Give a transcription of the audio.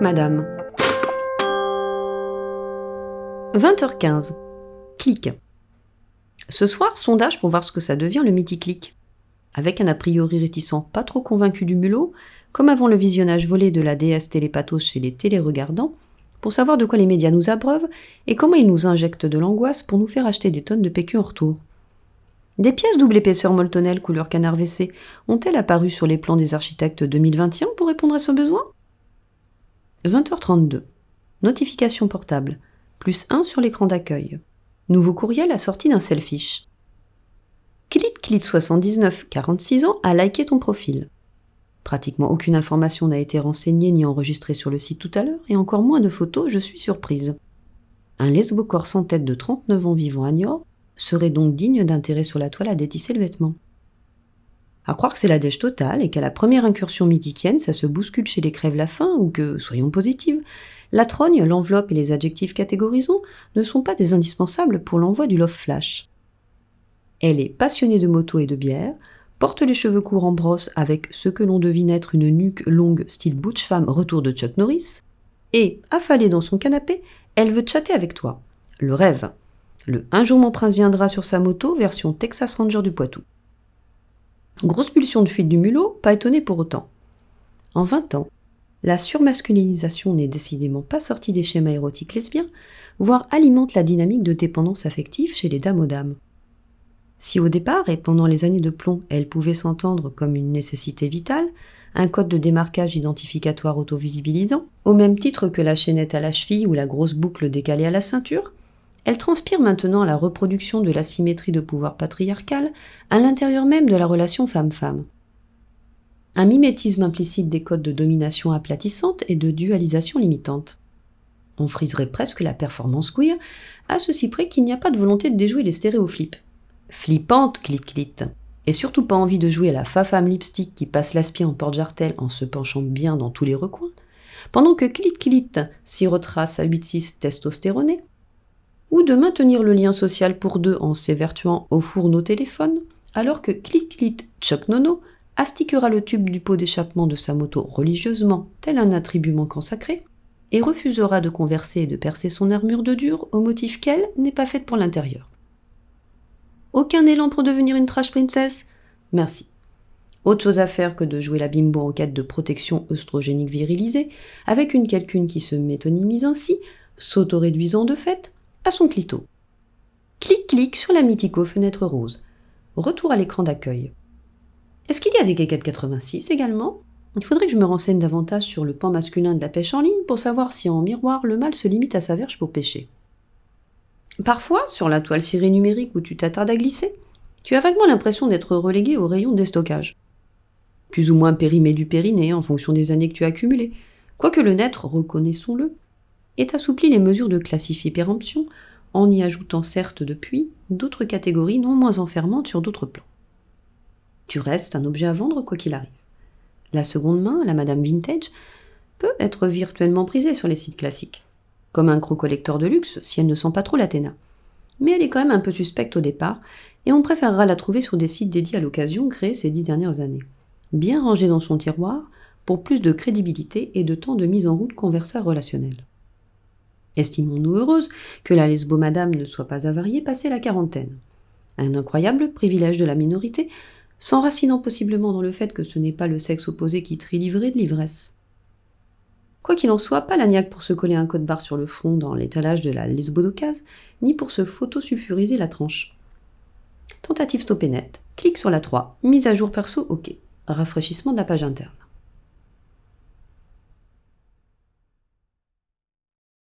Madame. 20h15. Clic. Ce soir, sondage pour voir ce que ça devient le mythique Avec un a priori réticent pas trop convaincu du mulot, comme avant le visionnage volé de la déesse télépathos chez les téléregardants, pour savoir de quoi les médias nous abreuvent et comment ils nous injectent de l'angoisse pour nous faire acheter des tonnes de PQ en retour. Des pièces double épaisseur Moltonel couleur canard WC ont-elles apparu sur les plans des architectes 2021 pour répondre à ce besoin? 20h32. Notification portable. Plus 1 sur l'écran d'accueil. Nouveau courriel assorti d'un selfish. Clit 79 46 ans, a liké ton profil. Pratiquement aucune information n'a été renseignée ni enregistrée sur le site tout à l'heure, et encore moins de photos, je suis surprise. Un lesbo-corps sans tête de 39 ans vivant à Niort serait donc digne d'intérêt sur la toile à détisser le vêtement. À croire que c'est la dèche totale et qu'à la première incursion mythiquienne, ça se bouscule chez les crèves la faim ou que, soyons positives, la trogne, l'enveloppe et les adjectifs catégorisants ne sont pas des indispensables pour l'envoi du love flash. Elle est passionnée de moto et de bière, porte les cheveux courts en brosse avec ce que l'on devine être une nuque longue style butch femme retour de Chuck Norris, et, affalée dans son canapé, elle veut chatter avec toi. Le rêve. Le Un jour mon prince viendra sur sa moto, version Texas Ranger du Poitou. Grosse pulsion de fuite du mulot, pas étonné pour autant. En 20 ans, la surmasculinisation n'est décidément pas sortie des schémas érotiques lesbiens, voire alimente la dynamique de dépendance affective chez les dames aux dames. Si au départ et pendant les années de plomb, elle pouvait s'entendre comme une nécessité vitale, un code de démarquage identificatoire autovisibilisant, au même titre que la chaînette à la cheville ou la grosse boucle décalée à la ceinture, elle transpire maintenant la reproduction de la symétrie de pouvoir patriarcal à l'intérieur même de la relation femme-femme. Un mimétisme implicite des codes de domination aplatissante et de dualisation limitante. On friserait presque la performance queer, à ceci près qu'il n'y a pas de volonté de déjouer les stéréoflips. Flippante, clit-clit. Et surtout pas envie de jouer à la fa-femme lipstick qui passe l'aspie en porte-jartel en se penchant bien dans tous les recoins, pendant que clit-clit s'y retrace à 8-6 testostéroné, ou de maintenir le lien social pour deux en s'évertuant au fourneau téléphone, alors que Clic-Clit Chuck Nono astiquera le tube du pot d'échappement de sa moto religieusement, tel un attribument consacré, et refusera de converser et de percer son armure de dur au motif qu'elle n'est pas faite pour l'intérieur. Aucun élan pour devenir une trash princess? Merci. Autre chose à faire que de jouer la bimbo en quête de protection œstrogénique virilisée, avec une calcune qui se métonymise ainsi, s'auto-réduisant de fait, à son clito. Clic-clic sur la Mythico fenêtre rose. Retour à l'écran d'accueil. Est-ce qu'il y a des quéquettes 86 également? Il faudrait que je me renseigne davantage sur le pan masculin de la pêche en ligne pour savoir si en miroir le mâle se limite à sa verge pour pêcher. Parfois, sur la toile cirée numérique où tu t'attardes à glisser, tu as vaguement l'impression d'être relégué au rayon des stockages. Plus ou moins périmé du périnée en fonction des années que tu as accumulées, quoique le net, reconnaissons-le, et assouplit les mesures de classifie-péremption en y ajoutant certes depuis d'autres catégories non moins enfermantes sur d'autres plans. Tu restes un objet à vendre quoi qu'il arrive. La seconde main, la Madame Vintage, peut être virtuellement prisée sur les sites classiques, comme un crocollecteur de luxe si elle ne sent pas trop l'Athéna. Mais elle est quand même un peu suspecte au départ, et on préférera la trouver sur des sites dédiés à l'occasion créés ces dix dernières années. Bien rangée dans son tiroir, pour plus de crédibilité et de temps de mise en route conversa relationnel. Estimons-nous heureuses que la lesbo-madame ne soit pas avariée passé la quarantaine. Un incroyable privilège de la minorité, s'enracinant possiblement dans le fait que ce n'est pas le sexe opposé qui trie de l'ivresse. Quoi qu'il en soit, pas la niaque pour se coller un code barre sur le front dans l'étalage de la lesbo-d'ocase, ni pour se photosulfuriser la tranche. Tentative stoppée net, clic sur la 3, mise à jour perso OK, rafraîchissement de la page interne.